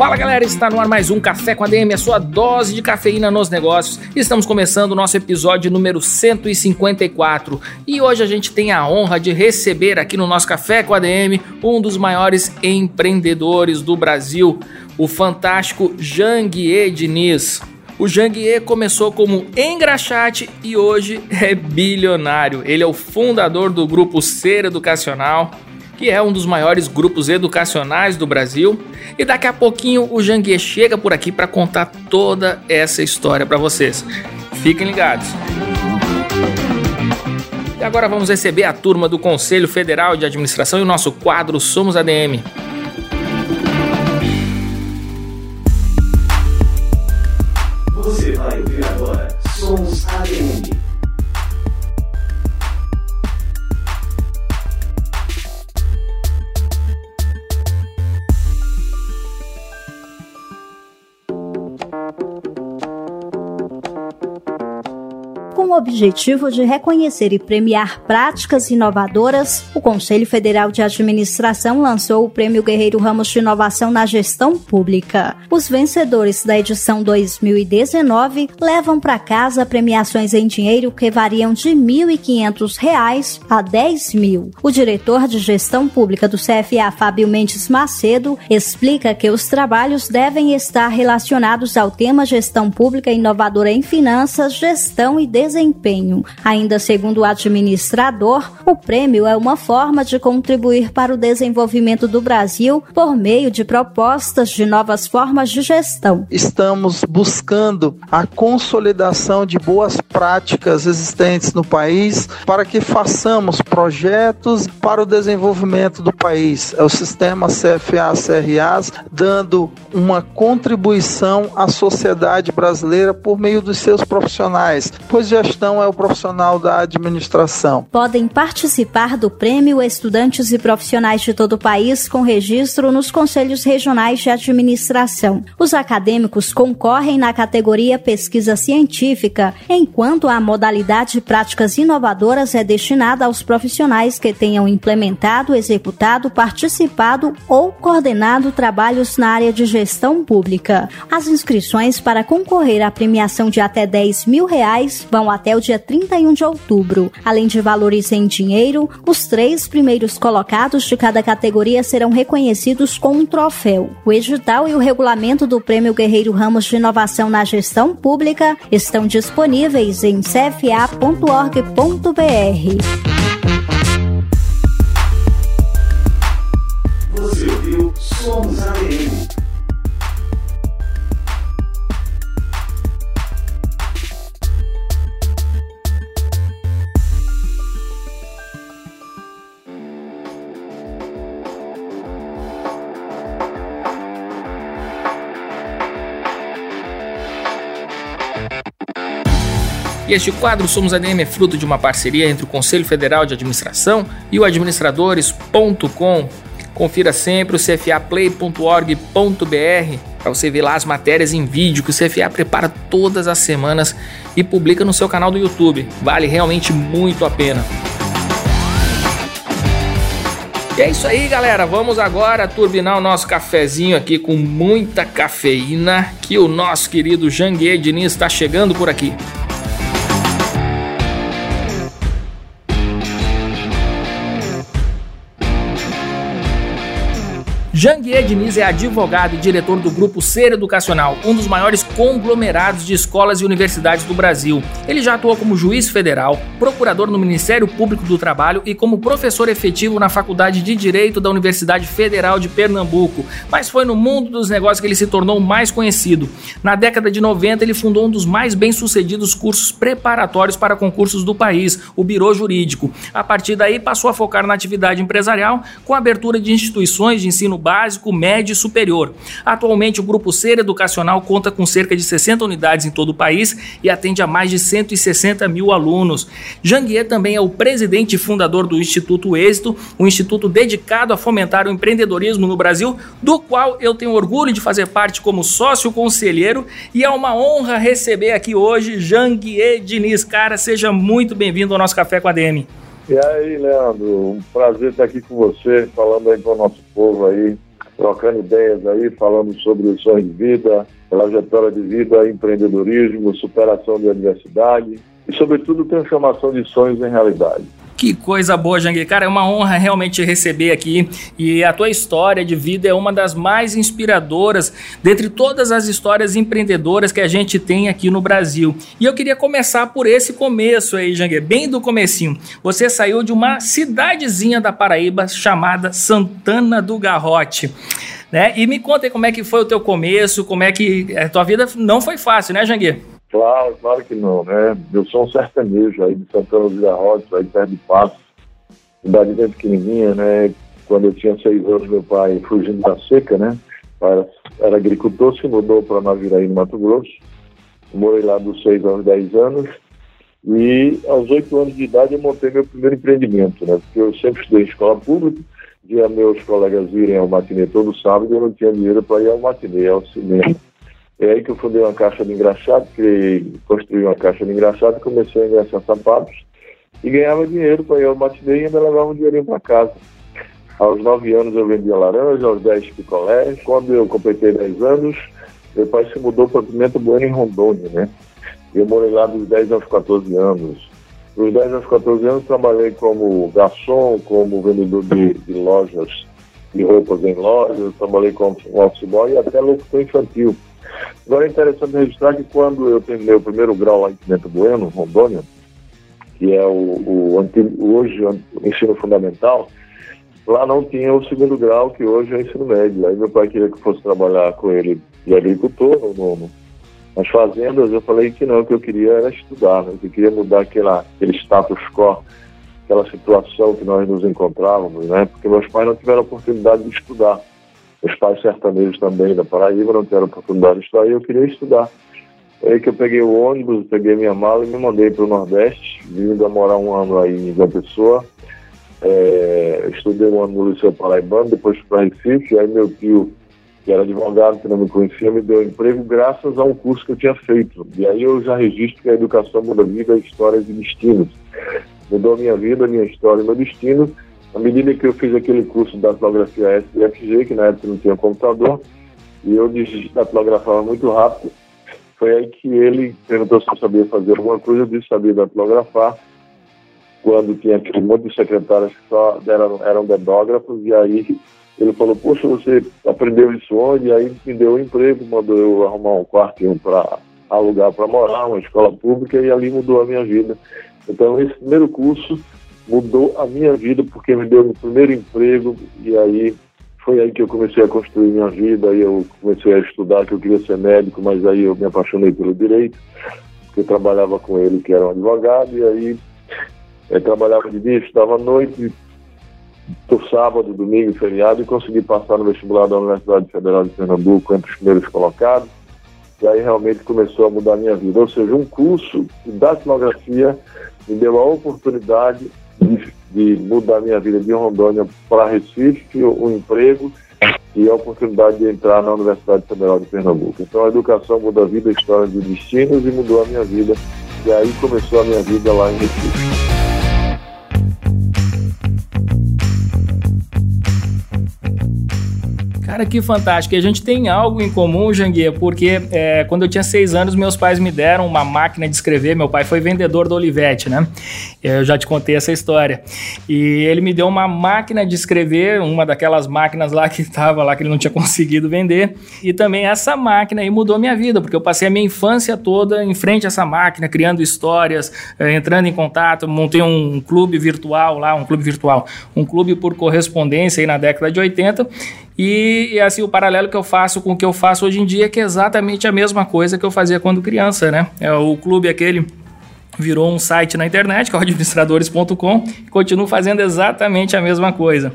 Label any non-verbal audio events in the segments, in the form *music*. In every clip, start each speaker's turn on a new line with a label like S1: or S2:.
S1: Fala galera, está no ar mais um Café com a DM, a sua dose de cafeína nos negócios. Estamos começando o nosso episódio número 154 e hoje a gente tem a honra de receber aqui no nosso Café com a DM um dos maiores empreendedores do Brasil, o fantástico Janguier Diniz. O Janguier começou como engraxate e hoje é bilionário. Ele é o fundador do grupo Ser Educacional, que é um dos maiores grupos educacionais do Brasil. E daqui a pouquinho o Janguier chega por aqui para contar toda essa história para vocês. Fiquem ligados. E agora vamos receber a turma do Conselho Federal de Administração e o nosso quadro Somos ADM.
S2: Objetivo de reconhecer e premiar práticas inovadoras, o Conselho Federal de Administração lançou o Prêmio Guerreiro Ramos de Inovação na Gestão Pública. Os vencedores da edição 2019 levam para casa premiações em dinheiro que variam de R$ 1.500 a R$ 10 mil. O diretor de Gestão Pública do CFA, Fábio Mendes Macedo, explica que os trabalhos devem estar relacionados ao tema Gestão Pública Inovadora em Finanças, Gestão e desempenho. Ainda segundo o administrador, o prêmio é uma forma de contribuir para o desenvolvimento do Brasil por meio de propostas de novas formas de gestão.
S3: Estamos buscando a consolidação de boas práticas existentes no país para que façamos projetos para o desenvolvimento do país. É o sistema CFA-CRAs dando uma contribuição à sociedade brasileira por meio dos seus profissionais, pois gestão é o profissional da administração.
S2: Podem participar do prêmio estudantes e profissionais de todo o país com registro nos conselhos regionais de administração. Os acadêmicos concorrem na categoria pesquisa científica, enquanto a modalidade práticas inovadoras é destinada aos profissionais que tenham implementado, executado, participado ou coordenado trabalhos na área de gestão pública. As inscrições para concorrer à premiação de até 10 mil reais vão até o dia 31 de outubro. Além de valores em dinheiro, os três primeiros colocados de cada categoria serão reconhecidos com um troféu. O edital e o regulamento do Prêmio Guerreiro Ramos de Inovação na Gestão Pública estão disponíveis em cfa.org.br.
S1: E este quadro Somos ADM é fruto de uma parceria entre o Conselho Federal de Administração e o administradores.com. Confira sempre o cfaplay.org.br para você ver lá as matérias em vídeo que o CFA prepara todas as semanas e publica no seu canal do YouTube. Vale realmente muito a pena. E é isso aí, galera. Vamos agora turbinar o nosso cafezinho aqui com muita cafeína, que o nosso querido Janguier Diniz está chegando por aqui. Janguier Diniz é advogado e diretor do Grupo Ser Educacional, um dos maiores conglomerados de escolas e universidades do Brasil. Ele já atuou como juiz federal, procurador no Ministério Público do Trabalho e como professor efetivo na Faculdade de Direito da Universidade Federal de Pernambuco. Mas foi no mundo dos negócios que ele se tornou mais conhecido. Na década de 90, ele fundou um dos mais bem-sucedidos cursos preparatórios para concursos do país, o Biro Jurídico. A partir daí, passou a focar na atividade empresarial, com a abertura de instituições de ensino básico básico, médio e superior. Atualmente, o Grupo Ser Educacional conta com cerca de 60 unidades em todo o país e atende a mais de 160 mil alunos. Janguier também é o presidente e fundador do Instituto Êxito, um instituto dedicado a fomentar o empreendedorismo no Brasil, do qual eu tenho orgulho de fazer parte como sócio conselheiro e é uma honra receber aqui hoje Janguier Diniz. Cara, seja muito bem-vindo ao nosso Café com a DM.
S4: E aí, Leandro, um prazer estar aqui com você, falando aí com o nosso povo aí, trocando ideias aí, falando sobre o sonho de vida, trajetória de vida, empreendedorismo, superação de adversidade e, sobretudo, transformação de sonhos em realidade.
S1: Que coisa boa, Jangue. Cara, é uma honra realmente receber aqui. E a tua história de vida é uma das mais inspiradoras dentre todas as histórias empreendedoras que a gente tem aqui no Brasil. E eu queria começar por esse começo aí, Jangue, bem do comecinho. Você saiu de uma cidadezinha da Paraíba chamada Santana do Garrote. Né? E me conta aí como é que foi o teu começo, como é que a tua vida não foi fácil, né, Jangue?
S4: Claro, claro que não, né? Eu sou um sertanejo aí de Santana dos Garrotes, aí perto de Passos, cidade bem pequenininha, né? Quando eu tinha seis anos, meu pai, fugindo da seca, né? Era, era agricultor, se mudou para Naviraí, no Mato Grosso. Morei lá dos seis aos dez anos. E aos oito anos de idade eu montei meu primeiro empreendimento, né? Porque eu sempre estudei em escola pública, via meus colegas irem ao matinê todo sábado e eu não tinha dinheiro para ir ao matinê, ao cinema. É aí que eu fundei uma caixa de engraxado, criei, construí uma caixa de engraxado, comecei a engraxar sapatos e ganhava dinheiro para ir ao matinê e ainda levava um dinheirinho para casa. Aos nove anos eu vendia laranja, aos dez picolés. Quando eu completei dez anos, meu pai se mudou para Pimenta Bueno em Rondônia, né? Eu morei lá dos 10 aos 14 anos. Dos 10 aos 14 anos trabalhei como garçom, como vendedor de, de lojas, de roupas em lojas, trabalhei como office boy e até locutor infantil. Agora é interessante registrar que quando eu terminei o primeiro grau lá em Pimenta Bueno, Rondônia, que é o, o, hoje o ensino fundamental, lá não tinha o segundo grau, que hoje é o ensino médio. Aí meu pai queria que eu fosse trabalhar com ele de agricultor no, nas fazendas. Eu falei que não, que eu queria era estudar, né? que eu queria mudar aquela, aquele status quo, aquela situação que nós nos encontrávamos, né? porque meus pais não tiveram oportunidade de estudar. Os pais sertanejos também da Paraíba não tiveram oportunidade de estudar e eu queria estudar. Aí que eu peguei o ônibus, peguei minha mala e me mandei para o Nordeste, vindo a morar um ano aí em João Pessoa. É, estudei um ano no Liceu Paraibano, depois para Recife, aí meu tio, que era advogado, que não me conhecia, me deu emprego graças a um curso que eu tinha feito. E aí eu já registro que a educação muda vida, histórias e destinos. Mudou a minha vida, a minha história e meu destino à medida que eu fiz aquele curso da datilografia SFG, que na época não tinha computador, e eu datilografava muito rápido, foi aí que ele perguntou se eu sabia fazer alguma coisa, eu disse sabia datilografar, quando tinha aquele monte de secretários que só eram, eram dedógrafos, e aí ele falou, poxa, você aprendeu isso onde? E aí me deu um emprego, mandou eu arrumar um quartinho para alugar para morar, uma escola pública, e ali mudou a minha vida. Então, esse primeiro curso mudou a minha vida porque me deu meu primeiro emprego e aí foi aí que eu comecei a construir minha vida, aí eu comecei a estudar que eu queria ser médico, mas aí eu me apaixonei pelo direito, porque eu trabalhava com ele que era um advogado e aí eu trabalhava de dia, estudava à noite, do sábado, domingo, feriado e consegui passar no vestibular da Universidade Federal de Pernambuco entre os primeiros colocados. E aí realmente começou a mudar a minha vida. Ou seja, um curso de datilografia me deu a oportunidade de, de mudar minha vida de Rondônia para Recife, o emprego e a oportunidade de entrar na Universidade Federal de Pernambuco. Então a educação muda a vida, a história de destinos e mudou a minha vida. E aí começou a minha vida lá em Recife.
S1: Cara, que fantástico. E a gente tem algo em comum, Janguia, porque é, quando eu tinha seis anos, meus pais me deram uma máquina de escrever. Meu pai foi vendedor do Olivetti, né? Eu já te contei essa história. E ele me deu uma máquina de escrever, uma daquelas máquinas lá que estava lá, que ele não tinha *laughs* conseguido vender. E também essa máquina aí mudou minha vida, porque eu passei a minha infância toda em frente a essa máquina, criando histórias, é, entrando em contato. Montei um clube virtual lá, um clube virtual, um clube por correspondência aí na década de 80 e, e, assim, o paralelo que eu faço com o que eu faço hoje em dia é que é exatamente a mesma coisa que eu fazia quando criança, né? É o clube aquele virou um site na internet, que é o administradores.com, e continuo fazendo exatamente a mesma coisa.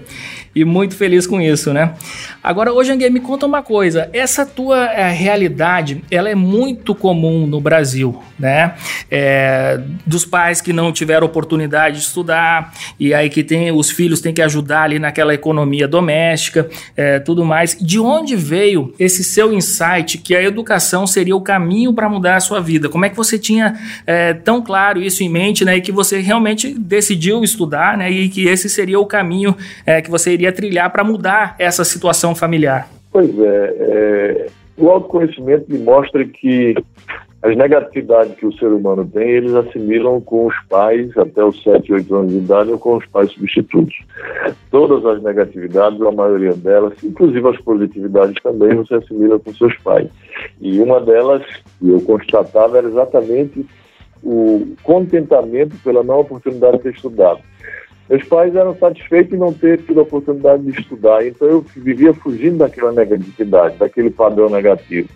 S1: E muito feliz com isso, né? Agora, hoje, Anguê, me conta uma coisa. Essa tua é, realidade, ela é muito comum no Brasil, né? É, dos pais que não tiveram oportunidade de estudar e aí que tem os filhos têm que ajudar ali naquela economia doméstica, é, tudo mais. De onde veio esse seu insight que a educação seria o caminho para mudar a sua vida? Como é que você tinha tão claro isso em mente, né? E que você realmente decidiu estudar, né? E que esse seria o caminho que você iria trilhar para mudar essa situação familiar?
S4: Pois é, é, o autoconhecimento me mostra que as negatividades que o ser humano tem, eles assimilam com os pais até os 7, 8 anos de idade ou com os pais substitutos. Todas as negatividades, a maioria delas, inclusive as positividades também, você assimila com seus pais. E uma delas, que eu constatava, era exatamente o contentamento pela não oportunidade de ter estudado. Meus pais eram satisfeitos em não ter tido a oportunidade de estudar, então eu vivia fugindo daquela negatividade, daquele padrão negativo.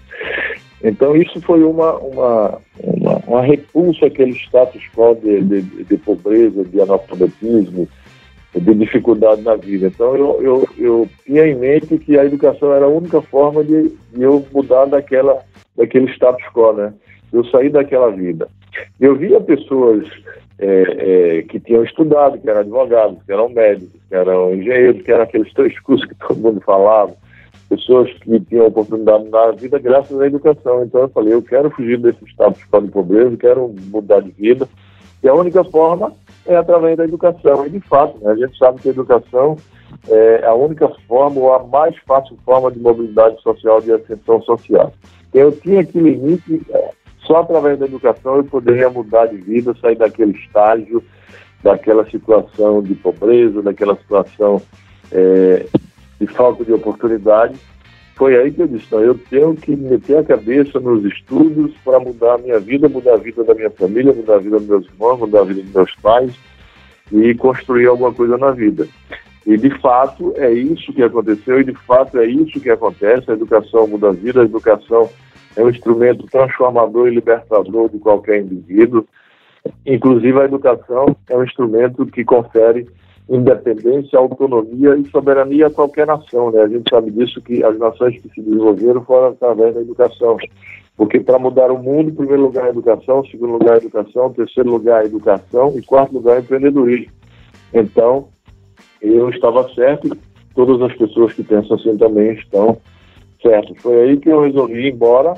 S4: Então isso foi uma, uma, uma, uma repulsa àquele status quo de, de, de, pobreza, de analfabetismo, de dificuldade na vida. Então eu, eu, eu tinha em mente que a educação era a única forma de, de eu mudar daquela, daquele status quo, né? Eu sair daquela vida. Eu via pessoas é, é, que tinham estudado, que eram advogados, que eram médicos, que eram engenheiros, que eram aqueles três cursos que *laughs* todo mundo falava, pessoas que tinham oportunidade na vida graças à educação. Então eu falei, eu quero fugir desse status quo de pobreza, quero mudar de vida. E a única forma é através da educação. E de fato, né, a gente sabe que a educação é a única forma ou a mais fácil forma de mobilidade social, de ascensão social. Eu tinha aquele limite é, só através da educação eu poderia mudar de vida, sair daquele estágio, daquela situação de pobreza, daquela situação é, de falta de oportunidade. Foi aí que eu disse, não, eu tenho que meter a cabeça nos estudos para mudar a minha vida, mudar a vida da minha família, mudar a vida dos meus irmãos, mudar a vida dos meus pais e construir alguma coisa na vida. E de fato é isso que aconteceu e de fato é isso que acontece. A educação muda a vida, a educação é um instrumento transformador e libertador de qualquer indivíduo. Inclusive, a educação é um instrumento que confere independência, autonomia e soberania a qualquer nação. Né? A gente sabe disso que as nações que se desenvolveram foram através da educação. Porque para mudar o mundo, em primeiro lugar a educação, em segundo lugar a educação, em terceiro lugar a educação e quarto lugar o empreendedorismo. Então, eu estava certo, todas as pessoas que pensam assim também estão certo. Foi aí que eu resolvi ir embora,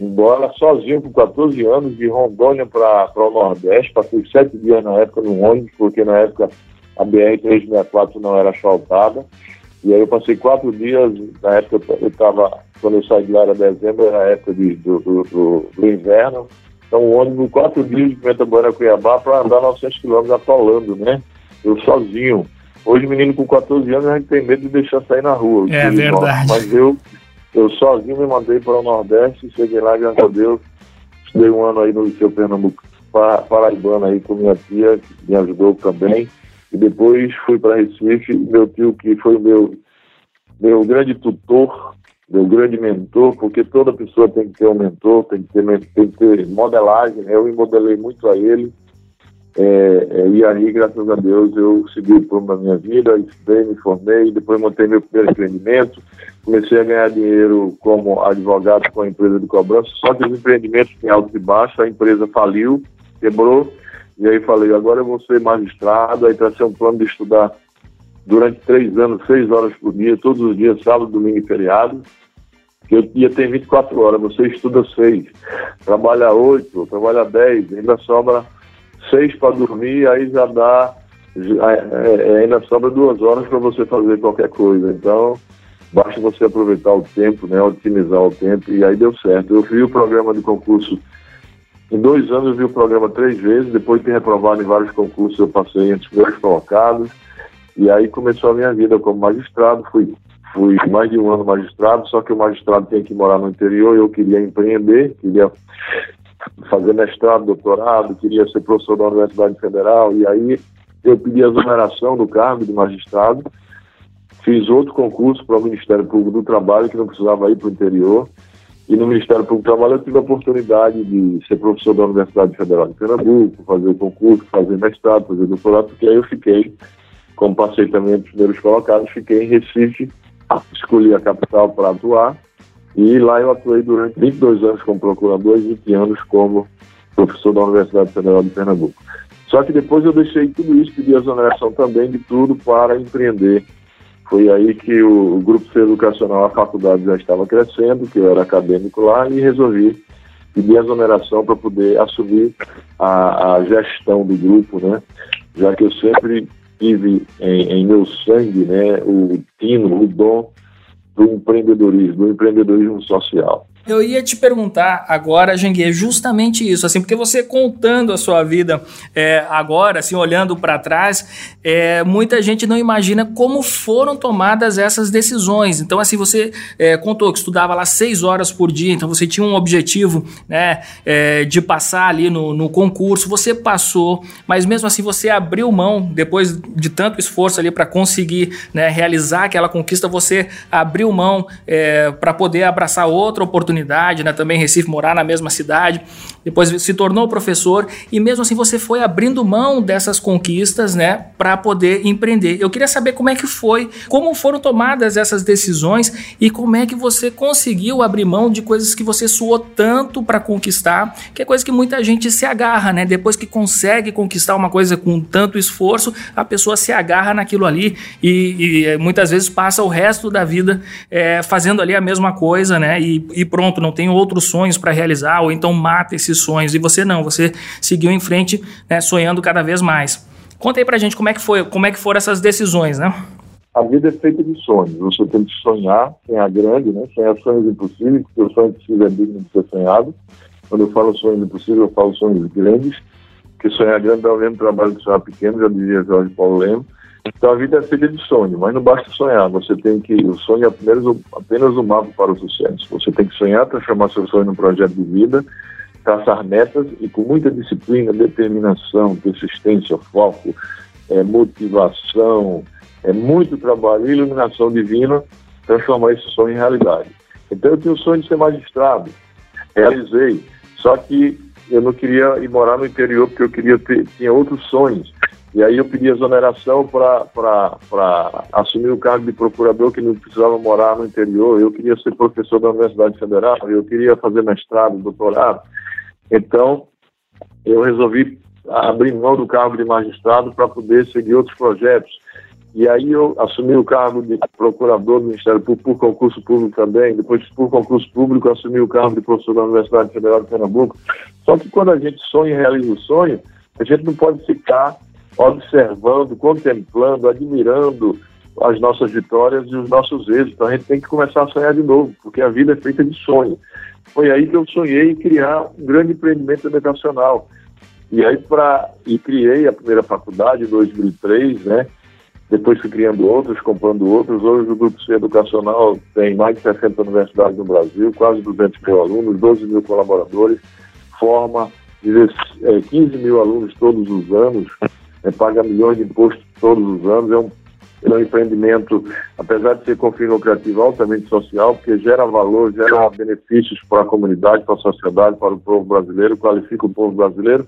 S4: embora sozinho com 14 anos, de Rondônia para o Nordeste. Passei sete dias na época no ônibus, porque na época a BR-364 não era asfaltada. E aí eu passei quatro dias, na época eu estava, quando eu saí de lá era dezembro, era a época de, do, do, do, do, inverno. Então o ônibus, quatro dias de Pimenta Buena Cuiabá para andar 900 quilômetros atolando, né? Eu sozinho. Hoje, menino com 14 anos, a gente tem medo de deixar sair na rua.
S1: É verdade.
S4: Mas eu eu sozinho me mandei para o Nordeste, cheguei lá, graças a Deus, estudei um ano aí no Liceu Pernambuco, paraibano aí com minha tia, que me ajudou também, e depois fui para Recife, meu tio que foi meu, meu grande tutor, meu grande mentor, porque toda pessoa tem que ter um mentor, tem que ter, tem que ter modelagem, né? eu me modelei muito a ele, é, é, e aí, graças a Deus, eu segui o plano da minha vida, estudei, me formei, depois montei meu primeiro empreendimento, comecei a ganhar dinheiro como advogado com a empresa de cobrança, só que os empreendimentos têm alto e baixo, a empresa faliu, quebrou, e aí falei, agora eu vou ser magistrado, aí tracei um plano de estudar durante três anos, seis horas por dia, todos os dias, sábado, domingo e feriado, que eu ia ter 24 horas, você estuda seis, trabalha oito, trabalha dez, ainda sobra seis para dormir, aí já dá, já, é, é, ainda sobra duas horas para você fazer qualquer coisa. Então, basta você aproveitar o tempo, né, otimizar o tempo, e aí deu certo. Eu vi o programa de concurso, em dois anos eu vi o programa três vezes, depois de ter reprovado em vários concursos, eu passei entre os primeiros colocados, e aí começou a minha vida como magistrado, fui fui mais de um ano magistrado, só que o magistrado tinha que morar no interior, eu queria empreender, queria fazer mestrado, doutorado, queria ser professor da Universidade Federal, e aí eu pedi a exoneração do cargo de magistrado, fiz outro concurso para o Ministério Público do Trabalho, que não precisava ir para o interior, e no Ministério Público do Trabalho eu tive a oportunidade de ser professor da Universidade Federal de Pernambuco, fazer o concurso, fazer mestrado, fazer doutorado, porque aí eu fiquei como passei também os primeiros colocados, fiquei em Recife, escolhi a capital para atuar e lá eu atuei durante 22 anos como procurador e 20 anos como professor da Universidade Federal de Pernambuco. Só que depois eu deixei tudo isso, pedi exoneração também de tudo para empreender. Foi aí que o, o Grupo C Educacional, a faculdade já estava crescendo, que eu era acadêmico lá, e resolvi pedir exoneração para poder assumir a, a, gestão do grupo, né? Já que eu sempre tive em, em meu sangue, né, o tino, o dom do empreendedorismo, do empreendedorismo social.
S1: Eu ia te perguntar agora, Jangue, é justamente isso, assim, porque você contando a sua vida é, agora, assim, olhando para trás, é, muita gente não imagina como foram tomadas essas decisões. Então, assim, você é, contou que estudava lá seis horas por dia, então você tinha um objetivo, né, é, de passar ali no, no concurso, você passou, mas mesmo assim você abriu mão, depois de tanto esforço ali para conseguir né, realizar aquela conquista, você abriu mão é, para poder abraçar outra oportunidade oportunidade, né, também Recife, morar na mesma cidade, depois se tornou professor e mesmo assim você foi abrindo mão dessas conquistas, né, para poder empreender. Eu queria saber como é que foi, como foram tomadas essas decisões e como é que você conseguiu abrir mão de coisas que você suou tanto para conquistar, que é coisa que muita gente se agarra, né? Depois que consegue conquistar uma coisa com tanto esforço, a pessoa se agarra naquilo ali e, e eh, muitas vezes passa o resto da vida é, fazendo ali a mesma coisa, né? E, e pronto pronto, não tenho outros sonhos para realizar, ou então mata esses sonhos. E você não, você seguiu em frente, né, sonhando cada vez mais. Conta aí pra gente como é que foi, como é que foram essas decisões, né?
S4: A vida é feita de sonhos. Você tem que sonhar, sonhar grande, né? Sonhar sonhos impossíveis, porque o sonho impossível é digno de ser sonhado. Quando eu falo sonhos impossíveis, eu falo sonhos grandes, porque sonhar grande dá o mesmo trabalho que sonhar pequeno, já dizia Jorge Paulo Lemos. Então a vida é feita de sonho, mas não basta sonhar. Você tem que. O sonho é apenas, apenas o mapa para o sucesso. Você tem que sonhar, transformar seu sonho num projeto de vida, traçar metas e com muita disciplina, determinação, persistência, foco, é, motivação, é muito trabalho, iluminação divina, transformar esse sonho em realidade. Então eu tinha o sonho de ser magistrado, realizei, só que eu não queria ir morar no interior porque eu queria ter, tinha outros sonhos. E aí eu pedi exoneração para assumir o cargo de procurador que não precisava morar no interior. Eu queria ser professor da Universidade Federal, eu queria fazer mestrado, doutorado. Então, eu resolvi abrir mão do cargo de magistrado para poder seguir outros projetos. E aí eu assumi o cargo de procurador do Ministério Público por concurso público também. Depois, por concurso público, assumi o cargo de professor da Universidade Federal de Pernambuco. Só que quando a gente sonha e realiza o sonho, a gente não pode ficar observando, contemplando, admirando as nossas vitórias e os nossos êxitos. Então a gente tem que começar a sonhar de novo, porque a vida é feita de sonho. Foi aí que eu sonhei em criar um grande empreendimento educacional. E aí para e criei a primeira faculdade em 2003, né? Depois fui criando outros, comprando outros. Hoje o Grupo C Educacional tem mais de 60 universidades no Brasil, quase 200 mil alunos, 12 mil colaboradores, forma 15 é, mil alunos todos os anos, é, paga milhões de impostos todos os anos, é um, é um empreendimento, apesar de ser com fim lucrativo, altamente social, porque gera valor, gera benefícios para a comunidade, para a sociedade, para o povo brasileiro, qualifica o povo brasileiro.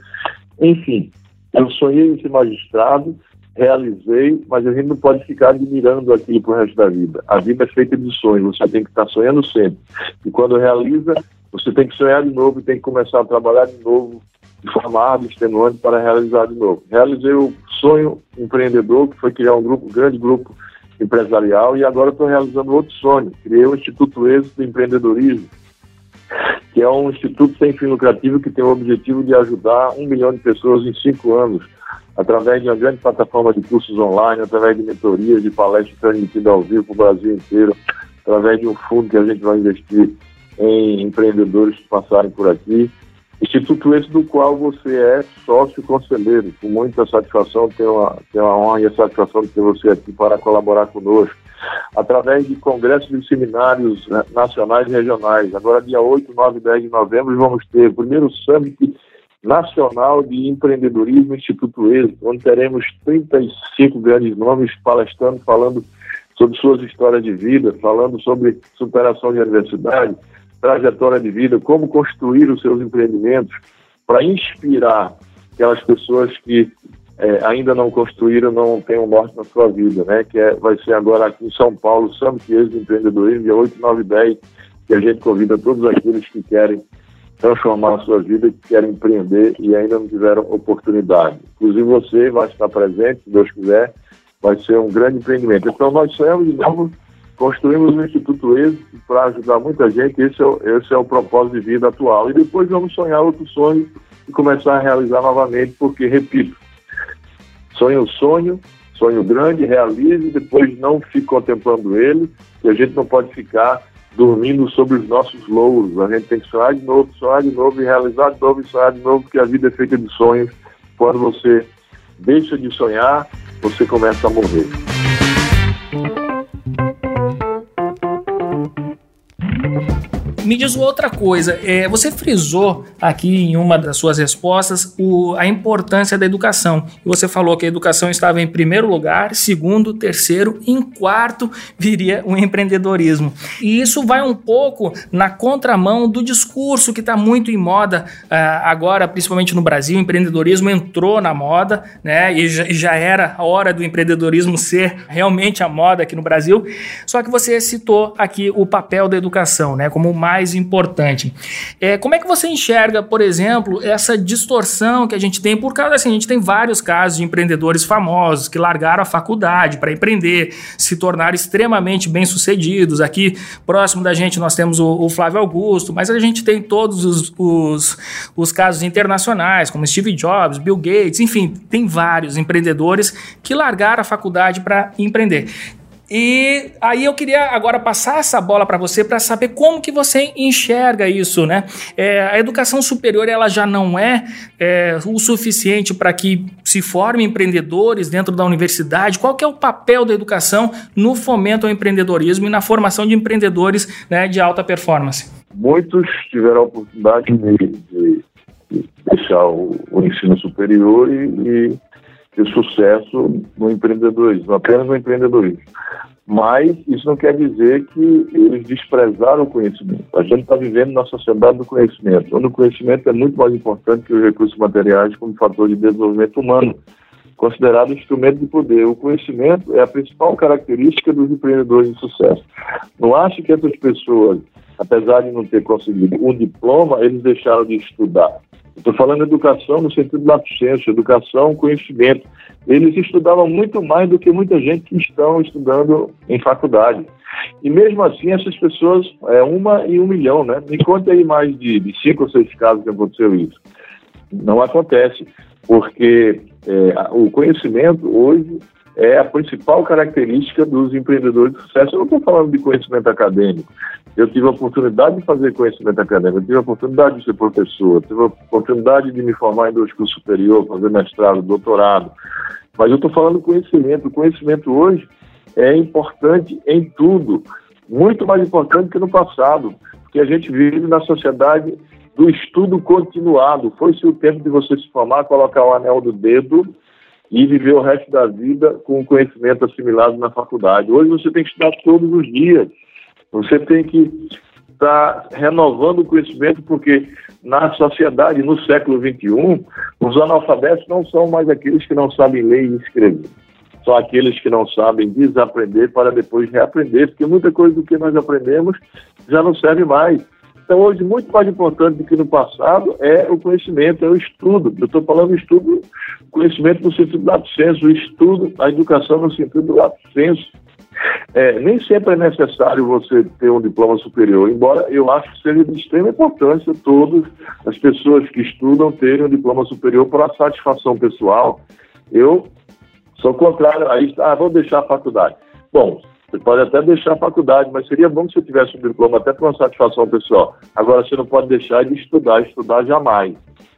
S4: Enfim, eu sonhei em ser magistrado, realizei, mas a gente não pode ficar admirando aquilo para o resto da vida. A vida é feita de sonhos, você tem que estar sonhando sempre. E quando realiza, você tem que sonhar de novo e tem que começar a trabalhar de novo de forma árdua, extenuante para realizar de novo. Realizei o sonho empreendedor, que foi criar um grupo, um grande grupo empresarial, e agora estou realizando outro sonho. Criei o Instituto Êxito do Empreendedorismo, que é um instituto sem fim lucrativo que tem o objetivo de ajudar um milhão de pessoas em cinco anos, através de uma grande plataforma de cursos online, através de mentorias, de palestras transmitidas ao vivo para o Brasil inteiro, através de um fundo que a gente vai investir em empreendedores que passarem por aqui Instituto esse do qual você é sócio conselheiro. Com muita satisfação, tenho a, tenho a honra e a satisfação de ter você aqui para colaborar conosco. Através de congressos e seminários né, nacionais e regionais. Agora, dia 8, 9 e 10 de novembro, vamos ter o primeiro Summit Nacional de Empreendedorismo Instituto Êxito, onde teremos 35 grandes nomes palestrando, falando sobre suas histórias de vida, falando sobre superação de adversidade, trajetória de vida, como construir os seus empreendimentos para inspirar aquelas pessoas que é, ainda não construíram, não tem um norte na sua vida, né? Que é, vai ser agora aqui em São Paulo, Summit Ex-Empreendedorismo, dia 8, 9 e 10, que a gente convida todos aqueles que querem transformar a sua vida, que querem empreender e ainda não tiveram oportunidade. Inclusive você vai estar presente, se Deus quiser, vai ser um grande empreendimento. Então nós sonhamos de novo, construímos o Instituto Êxito para ajudar muita gente, esse é, o, esse é o propósito de vida atual. E depois vamos sonhar outros sonhos e começar a realizar novamente, porque, repito, sonho o sonho, sonho grande, realize, depois não fique contemplando ele, que a gente não pode ficar dormindo sobre os nossos louros. A gente tem que sonhar de novo, sonhar de novo e realizar de novo e sonhar de novo, porque a vida é feita de sonhos. Quando você deixa de sonhar, você começa a morrer.
S1: Diz outra coisa, é, você frisou aqui em uma das suas respostas o, a importância da educação. Você falou que a educação estava em primeiro lugar, segundo, terceiro, em quarto viria o empreendedorismo. E isso vai um pouco na contramão do discurso que está muito em moda uh, agora, principalmente no Brasil. O empreendedorismo entrou na moda, né? E já, já era a hora do empreendedorismo ser realmente a moda aqui no Brasil. Só que você citou aqui o papel da educação, né? Como mais mais importante. É, como é que você enxerga, por exemplo, essa distorção que a gente tem por causa assim, a gente tem vários casos de empreendedores famosos que largaram a faculdade para empreender, se tornaram extremamente bem-sucedidos. Aqui próximo da gente nós temos o, o, Flávio Augusto, mas a gente tem todos os, os, os casos internacionais, como Steve Jobs, Bill Gates, enfim, tem vários empreendedores que largaram a faculdade para empreender. E aí eu queria agora passar essa bola para você para saber como que você enxerga isso, né? É, a educação superior ela já não é, é o suficiente para que se formem empreendedores dentro da universidade. Qual que é o papel da educação no fomento ao empreendedorismo e na formação de empreendedores né, de alta performance?
S4: Muitos tiveram a oportunidade de, de deixar o, o, ensino superior e, e ter sucesso no empreendedorismo, apenas no empreendedorismo. Mas isso não quer dizer que eles desprezaram o conhecimento. A gente está vivendo na sociedade do conhecimento, onde o conhecimento é muito mais importante que os recursos materiais como fator de desenvolvimento humano, considerado instrumento de poder. O conhecimento é a principal característica dos empreendedores de sucesso. Não acho que essas pessoas, apesar de não ter conseguido um diploma, eles deixaram de estudar. Estou falando educação no sentido da ciência, educação, conhecimento. Eles estudavam muito mais do que muita gente que estão estudando em faculdade. E mesmo assim, essas pessoas, é uma e um milhão, né? Me conta aí mais de, de cinco ou seis casos que aconteceu isso. Não acontece, porque é, o conhecimento hoje é a principal característica dos empreendedores de sucesso. Eu não estou falando de conhecimento acadêmico. Eu tive a oportunidade de fazer conhecimento acadêmico, eu tive a oportunidade de ser professor, tive a oportunidade de me formar em dois cursos superiores, fazer mestrado, doutorado. Mas eu estou falando conhecimento. O conhecimento hoje é importante em tudo, muito mais importante que no passado, porque a gente vive na sociedade do estudo continuado. Foi-se o tempo de você se formar, colocar o anel do dedo e viver o resto da vida com o conhecimento assimilado na faculdade. Hoje você tem que estudar todos os dias. Você tem que estar renovando o conhecimento, porque na sociedade, no século XXI, os analfabetos não são mais aqueles que não sabem ler e escrever. São aqueles que não sabem desaprender para depois reaprender, porque muita coisa do que nós aprendemos já não serve mais. Então, hoje, muito mais importante do que no passado é o conhecimento, é o estudo. Eu estou falando estudo, conhecimento no sentido do senso, o estudo, a educação no sentido do senso. É, nem sempre é necessário você ter um diploma superior, embora eu acho que seja de extrema importância todas as pessoas que estudam terem um diploma superior para satisfação pessoal. Eu sou contrário a isso. Ah, vou deixar a faculdade. Bom, você pode até deixar a faculdade, mas seria bom que você tivesse um diploma até para uma satisfação pessoal. Agora, você não pode deixar de estudar, estudar jamais.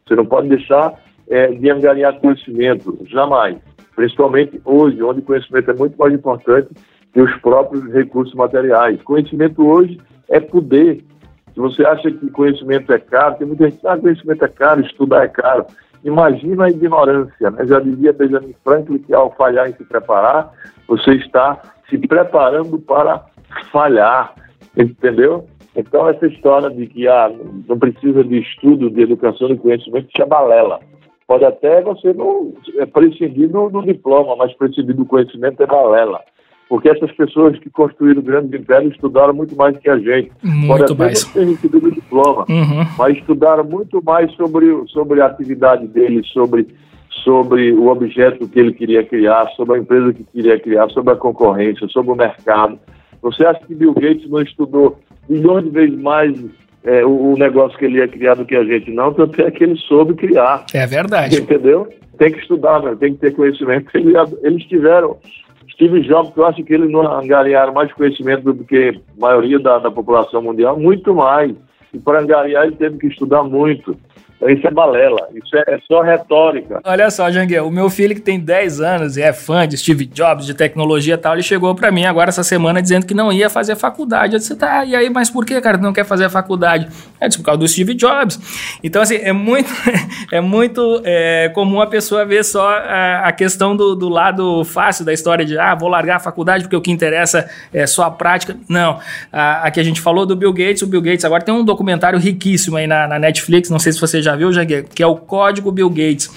S4: Você não pode deixar é, de angariar conhecimento, jamais. Principalmente hoje, onde o conhecimento é muito mais importante os próprios recursos materiais. Conhecimento hoje é poder. Se você acha que conhecimento é caro, tem muita gente que ah, conhecimento é caro, estudar é caro. Imagina a ignorância. Né? Já dizia Benjamin Franklin que ao falhar em se preparar, você está se preparando para falhar, entendeu? Então, essa história de que ah, não precisa de estudo, de educação, de conhecimento, isso é balela. Pode até você não é, prescindir do, do diploma, mas prescindir do conhecimento é balela porque essas pessoas que construíram grandes impérios estudaram muito mais que a gente.
S1: Muito Pode mais.
S4: ter recebido o diploma, uhum. mas estudaram muito mais sobre, sobre a atividade dele, sobre, sobre o objeto que ele queria criar, sobre a empresa que queria criar, sobre a concorrência, sobre o mercado. Você acha que Bill Gates não estudou milhões de vezes mais é, o, o, negócio que ele ia criar do que a gente? Não, tanto é que ele soube criar.
S1: É verdade.
S4: Entendeu? Tem que estudar, né? tem que ter conhecimento. Eles tiveram Steve Jobs, eu acho que eles não angariaram mais conhecimento do que a maioria da, da população mundial, muito mais. E para angariar ele teve que estudar muito. Isso é balela, isso é, é só retórica.
S1: Olha só, Janguel, o meu filho que tem 10 anos e é fã de Steve Jobs, de tecnologia e tal, ele chegou para mim agora essa semana dizendo que não ia fazer faculdade. Eu disse, tá, e aí, mas por que, cara, não quer fazer a faculdade? É disse, por causa do Steve Jobs. Então, assim, é muito, *laughs* é muito é, comum a pessoa ver só a, a questão do, do, lado fácil da história de, ah, vou largar a faculdade porque o que interessa é só a prática. Não. A, aqui a gente falou do Bill Gates, o Bill Gates agora tem um documentário riquíssimo aí na, na Netflix, não sei se você já já viu, Jaguar? Que é o código Bill Gates.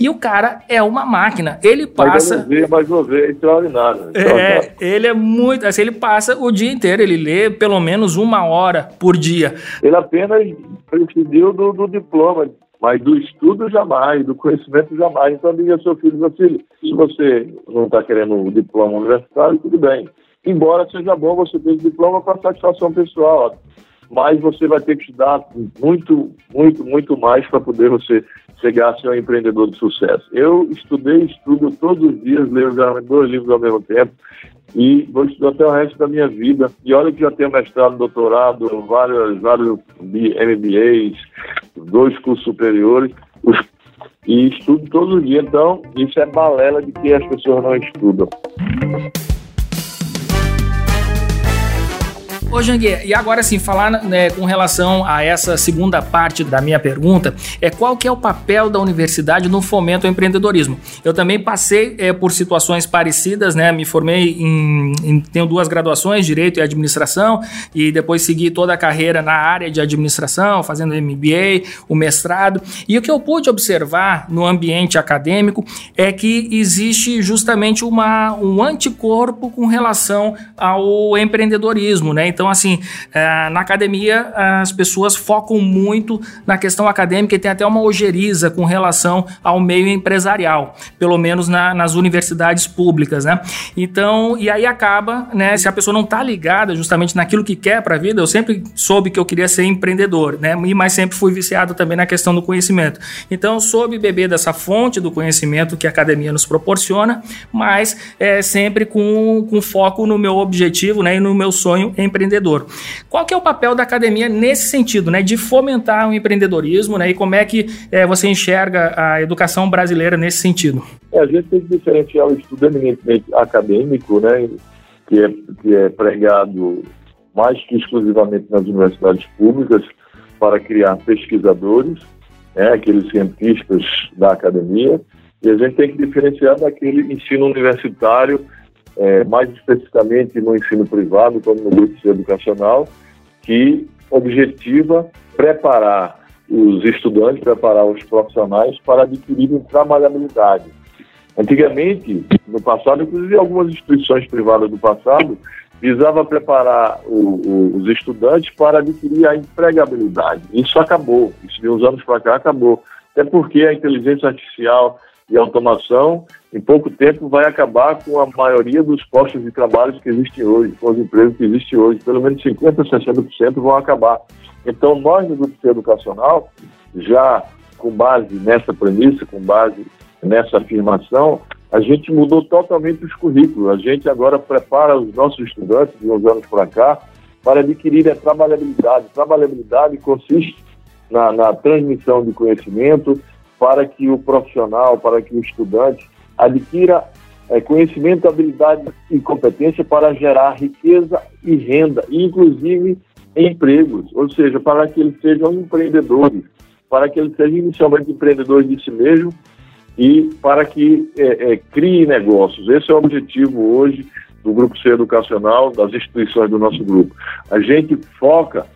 S1: E o cara é uma máquina. Ele passa.
S4: Mas eu mas é extraordinário.
S1: É, ele é muito. Assim, ele passa o dia inteiro, ele lê pelo menos uma hora por dia.
S4: Ele apenas prescindiu do, do diploma, mas do estudo jamais, do conhecimento jamais. Então diga ao seu filho, meu filho, se você não está querendo o diploma universitário, tudo bem. Embora seja bom você ter o diploma para satisfação pessoal mas você vai ter que estudar muito, muito, muito mais para poder você chegar a ser um empreendedor de sucesso. Eu estudei, estudo todos os dias, leio dois livros ao mesmo tempo e vou estudar até o resto da minha vida. E olha que já tenho mestrado, doutorado, vários, vários MBAs, dois cursos superiores, e estudo todos os dias. Então, isso é balela de que as pessoas não estudam.
S1: Ô Janguê, e agora sim, falar né, com relação a essa segunda parte da minha pergunta, é qual que é o papel da universidade no fomento ao empreendedorismo? Eu também passei é, por situações parecidas, né? Me formei em, em, tenho duas graduações, Direito e Administração, e depois segui toda a carreira na área de administração, fazendo MBA, o mestrado. E o que eu pude observar no ambiente acadêmico é que existe justamente uma, um anticorpo com relação ao empreendedorismo, né? Então, assim, é, na academia as pessoas focam muito na questão acadêmica e tem até uma ojeriza com relação ao meio empresarial, pelo menos na, nas universidades públicas, né? Então, e aí acaba, né? Se a pessoa não está ligada justamente naquilo que quer para a vida, eu sempre soube que eu queria ser empreendedor, né? Mas sempre fui viciado também na questão do conhecimento. Então, soube beber dessa fonte do conhecimento que a academia nos proporciona, mas é, sempre com, com foco no meu objetivo, né? E no meu sonho empreendedor empreendedor. Qual que é o papel da academia nesse sentido, né, de fomentar o empreendedorismo, né, e como é que é, você enxerga a educação brasileira nesse sentido?
S4: É, a gente tem que diferenciar o estudo eminentemente acadêmico, né, que é, que é pregado mais que exclusivamente nas universidades públicas para criar pesquisadores, né, aqueles cientistas da academia, e a gente tem que diferenciar daquele ensino universitário é, mais especificamente no ensino privado, como no grupo educacional, que objetiva preparar os estudantes, preparar os profissionais para adquirirem trabalhabilidade. Antigamente, no passado, inclusive algumas instituições privadas do passado, visava preparar o, o, os estudantes para adquirir a empregabilidade. Isso acabou, isso de uns anos para cá acabou. Até porque a inteligência artificial e a automação em pouco tempo vai acabar com a maioria dos postos de trabalho que existem hoje, com os empregos que existem hoje. Pelo menos 50%, 60% vão acabar. Então, nós, no Grupo Educacional, já com base nessa premissa, com base nessa afirmação, a gente mudou totalmente os currículos. A gente agora prepara os nossos estudantes, de uns anos para cá, para adquirir a trabalhabilidade. Trabalhabilidade consiste na, na transmissão de conhecimento para que o profissional, para que o estudante adquira é, conhecimento, habilidade e competência para gerar riqueza e renda, inclusive empregos, ou seja, para que eles sejam empreendedores, para que eles sejam inicialmente empreendedores de si mesmo e para que é, é, crie negócios. Esse é o objetivo hoje do Grupo C Educacional, das instituições do nosso grupo. A gente foca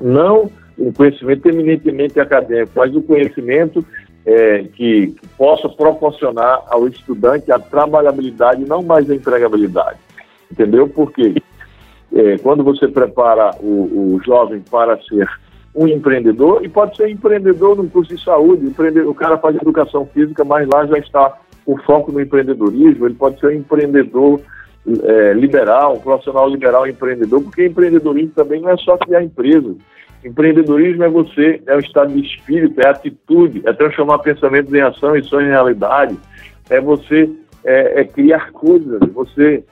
S4: não em conhecimento eminentemente acadêmico, mas o conhecimento é, que, que, possa proporcionar ao estudante a trabalhabilidade, não mais a empregabilidade. Entendeu? Porque é, quando você prepara o, o, jovem para ser um empreendedor, e pode ser empreendedor no curso de saúde, o cara faz educação física, mas lá já está o foco no empreendedorismo, ele pode ser um empreendedor é, liberal, um profissional liberal empreendedor, porque empreendedorismo também não é só criar empresas. Empreendedorismo é você, é o estado de espírito, é atitude, é transformar pensamentos em ação e sonhos em realidade, é você é, é criar coisas, você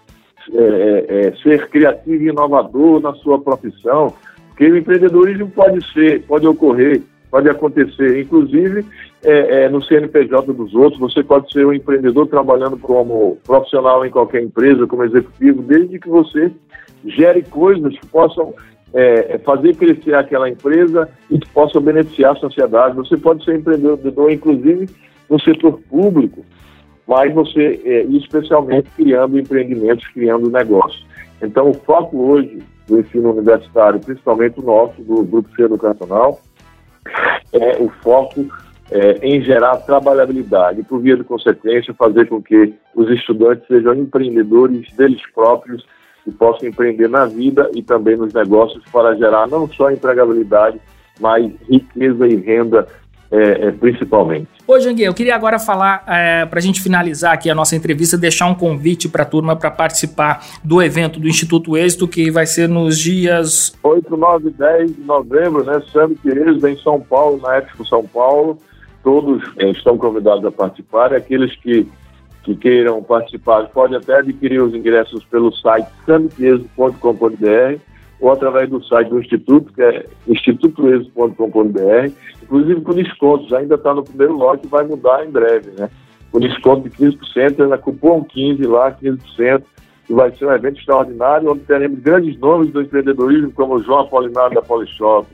S4: é, é, é, ser criativo e inovador na sua profissão, porque o empreendedorismo pode ser, pode ocorrer, pode acontecer, inclusive é, no CNPJ dos outros, você pode ser um empreendedor trabalhando como profissional em qualquer empresa, como executivo, desde que você gere coisas que possam é, fazer crescer aquela empresa e que possam beneficiar a sociedade. Você pode ser empreendedor, inclusive, no setor público, mas você, é, especialmente, criando empreendimentos, criando negócios. Então, o foco hoje do ensino universitário, principalmente o nosso, do Grupo C Educacional, é o foco é, em gerar trabalhabilidade, por via de consequência, fazer com que os estudantes sejam empreendedores deles próprios e possam empreender na vida e também nos negócios para gerar não só empregabilidade, mas riqueza e renda é, é, principalmente.
S1: Ô, Jangue, eu queria agora falar, é, para a gente finalizar aqui a nossa entrevista, deixar um convite para a turma para participar do evento do Instituto Êxito, que vai ser nos dias
S4: 8, 9 e 10 de novembro, né? Summit Êxito em São Paulo, na Expo São Paulo. Todos é, estão convidados a participar. Aqueles que, que queiram participar podem até adquirir os ingressos pelo site summitexo.com.br ou através do site do Instituto, que é institutoexo.com.br, inclusive com descontos, ainda está no primeiro lote vai mudar em breve, né? Com desconto de 15%, na cupom 15 lá, 15%, e vai ser um evento extraordinário, onde teremos grandes nomes do empreendedorismo, como João Apolinário da Polishop,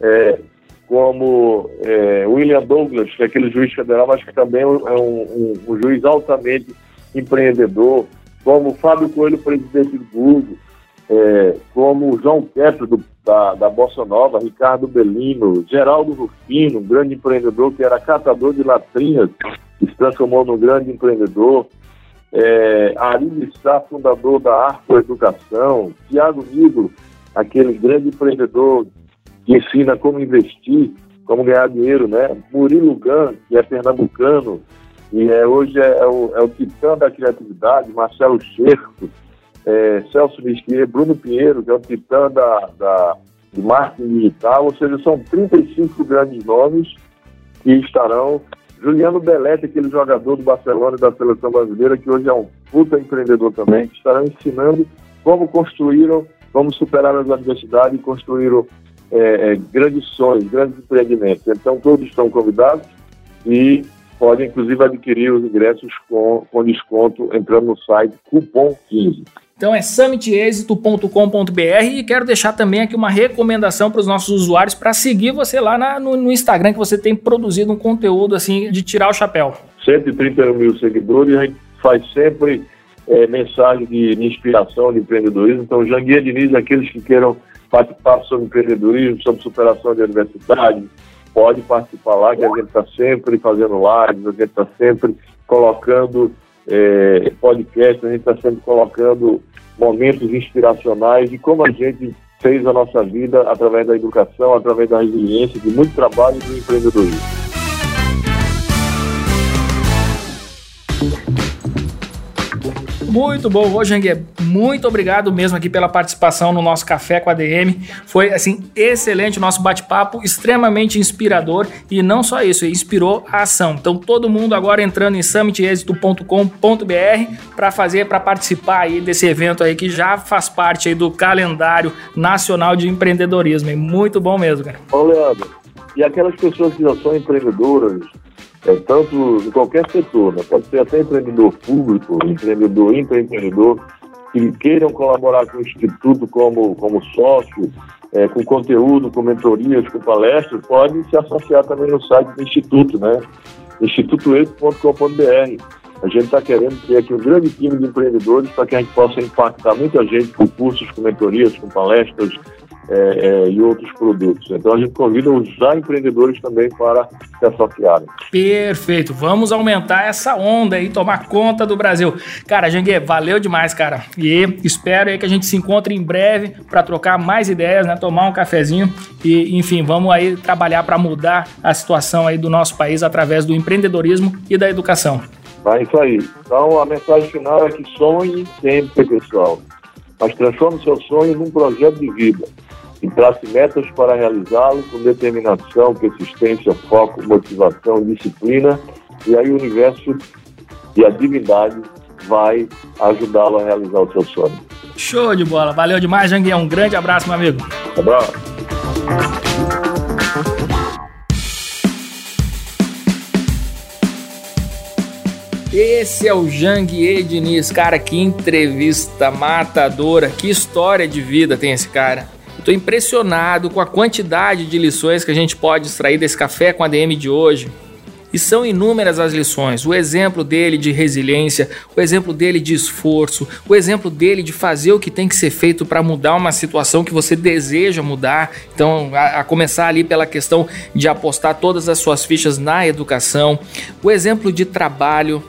S4: é, como é, William Douglas, que é aquele juiz federal, mas que também é um, um, um juiz altamente empreendedor, como Fábio Coelho, presidente do Google, é, como João Kepler, do, da, da Bossa Nova, Ricardo Belino, Geraldo Rufino, um grande empreendedor que era catador de latrinhas, que se transformou num grande empreendedor, é, Ari Sá, fundador da Arco Educação, Tiago Nigro, aquele grande empreendedor que ensina como investir, como ganhar dinheiro, né? Murilo Gan, que é pernambucano, e é, hoje é, é, o, é o titã da criatividade, Marcelo Cherco, é, Celso Mesquia, Bruno Pinheiro, que é o titã da, da, de marketing digital, ou seja, são 35 grandes nomes que estarão. Juliano Belete, aquele jogador do Barcelona e da seleção brasileira, que hoje é um puta empreendedor também, que estarão ensinando como construíram, como superaram as adversidades e construíram é, é, grandes sonhos, grandes empreendimentos. Então, todos estão convidados e podem, inclusive, adquirir os ingressos com, com desconto entrando no site Cupom 15.
S1: Então é summitexito.com.br e quero deixar também aqui uma recomendação para os nossos usuários para seguir você lá na, no, no, Instagram, que você tem produzido um conteúdo assim de tirar o chapéu.
S4: 130 mil seguidores, a gente faz sempre é, mensagem de, de, inspiração, de empreendedorismo. Então, Janguia Diniz, aqueles que queiram participar sobre empreendedorismo, sobre superação de adversidade, pode participar lá, que a gente está sempre fazendo lives, a gente está sempre colocando é, podcast, a gente está sempre colocando momentos inspiracionais de como a gente fez a nossa vida através da educação, através da resiliência, de muito trabalho e do empreendedorismo.
S1: Muito bom, Rojanger. Muito obrigado mesmo aqui pela participação no nosso Café com a DM. Foi, assim, excelente o nosso bate-papo, extremamente inspirador e não só isso, inspirou a ação. Então, todo mundo agora entrando em summitexito.com.br para fazer, para participar aí desse evento aí que já faz parte aí do calendário nacional de empreendedorismo. muito bom mesmo, cara.
S4: Ô, Leandro, e aquelas pessoas que já são empreendedoras, é, tanto em qualquer setor, né? pode ser até empreendedor público, empreendedor, empreendedor, que queiram colaborar com o Instituto como, como sócio, é, com conteúdo, com mentorias, com palestras, podem se associar também no site do Instituto, né? institutoeito.com.br. A gente está querendo ter aqui um grande time de empreendedores para que a gente possa impactar muita gente com cursos, com mentorias, com palestras, é, é, e outros produtos. Então a gente convida os já empreendedores também para se associarem.
S1: Perfeito, vamos aumentar essa onda e tomar conta do Brasil. Cara, Jangue, valeu demais, cara. E espero aí que a gente se encontre em breve para trocar mais ideias, né? Tomar um cafezinho e, enfim, vamos aí trabalhar para mudar a situação aí do nosso país através do empreendedorismo e da educação.
S4: É isso aí. Então a mensagem final é que sonhe sempre, pessoal. Mas transforme seu sonho num projeto de vida e trace metas para realizá-lo com determinação, persistência, foco, motivação, disciplina, e aí o universo e a divindade vai ajudá-lo a realizar o seu sonho.
S1: Show de bola, valeu demais, Janguinha. Um grande abraço, meu amigo.
S4: Um abraço.
S1: Esse é o Jangue Diniz, cara, que entrevista matadora, que história de vida tem esse cara. Estou impressionado com a quantidade de lições que a gente pode extrair desse café com a DM de hoje. E são inúmeras as lições. O exemplo dele de resiliência, o exemplo dele de esforço, o exemplo dele de fazer o que tem que ser feito para mudar uma situação que você deseja mudar. Então, a, a, começar ali pela questão de apostar todas as suas fichas na educação, o exemplo de trabalho,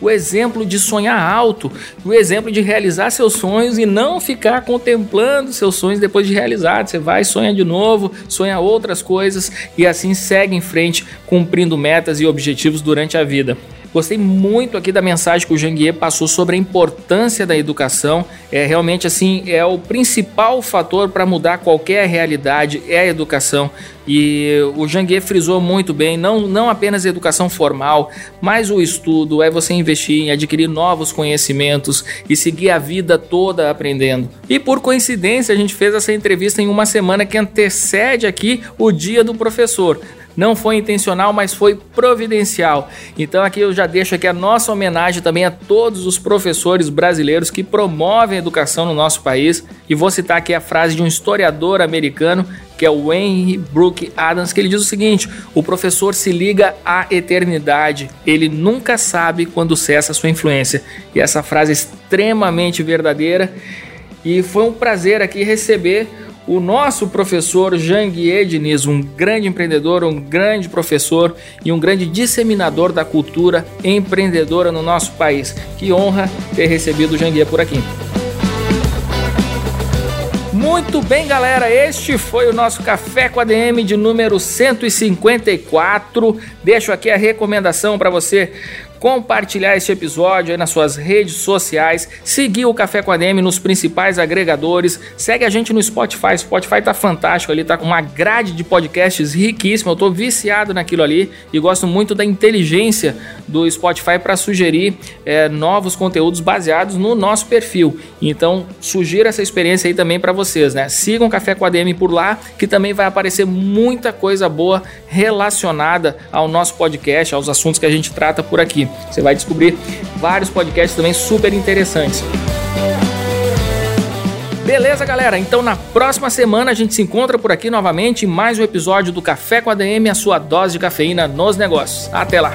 S1: o exemplo de sonhar alto, o exemplo de realizar seus sonhos e não ficar contemplando seus sonhos depois de realizados. Você vai, sonha de novo, sonha outras coisas e assim segue em frente, cumprindo metas e objetivos durante a vida. Gostei muito aqui da mensagem que o Janguier passou sobre a importância da educação. É realmente assim, é o principal fator para mudar qualquer realidade é a educação. E o Janguier frisou muito bem, não, não apenas a educação formal, mas o estudo, é você investir em adquirir novos conhecimentos e seguir a vida toda aprendendo. E por coincidência, a gente fez essa entrevista em uma semana que antecede aqui o dia do professor. Não foi intencional, mas foi providencial. Então aqui eu já deixo aqui a nossa homenagem também a todos os professores brasileiros que promovem a educação no nosso país. E vou citar aqui a frase de um historiador americano que é o Henry Brooke Adams, que ele diz o seguinte: o professor se liga à eternidade, ele nunca sabe quando cessa sua influência. E essa frase é extremamente verdadeira. E foi um prazer aqui receber o nosso professor Janguier Diniz, um grande empreendedor, um grande professor e um grande disseminador da cultura empreendedora no nosso país. Que honra ter recebido o Janguier por aqui. Muito bem, galera, este foi o nosso Café com a DM de número 154. Deixo aqui a recomendação para você compartilhar este episódio aí nas suas redes sociais, seguir o Café com a DM nos principais agregadores, segue a gente no Spotify, Spotify tá fantástico ali, tá com uma grade de podcasts riquíssima, eu tô viciado naquilo ali e gosto muito da inteligência do Spotify para sugerir é, novos conteúdos baseados no nosso perfil. Então, sugiro essa experiência aí também para vocês, né? Sigam o Café com a DM por lá, que também vai aparecer muita coisa boa relacionada ao nosso podcast, aos assuntos que a gente trata por aqui. Você vai descobrir vários podcasts também super interessantes. Beleza, galera? Então na próxima semana a gente se encontra por aqui novamente em mais um episódio do Café com a DM, a sua dose de cafeína nos negócios. Até lá!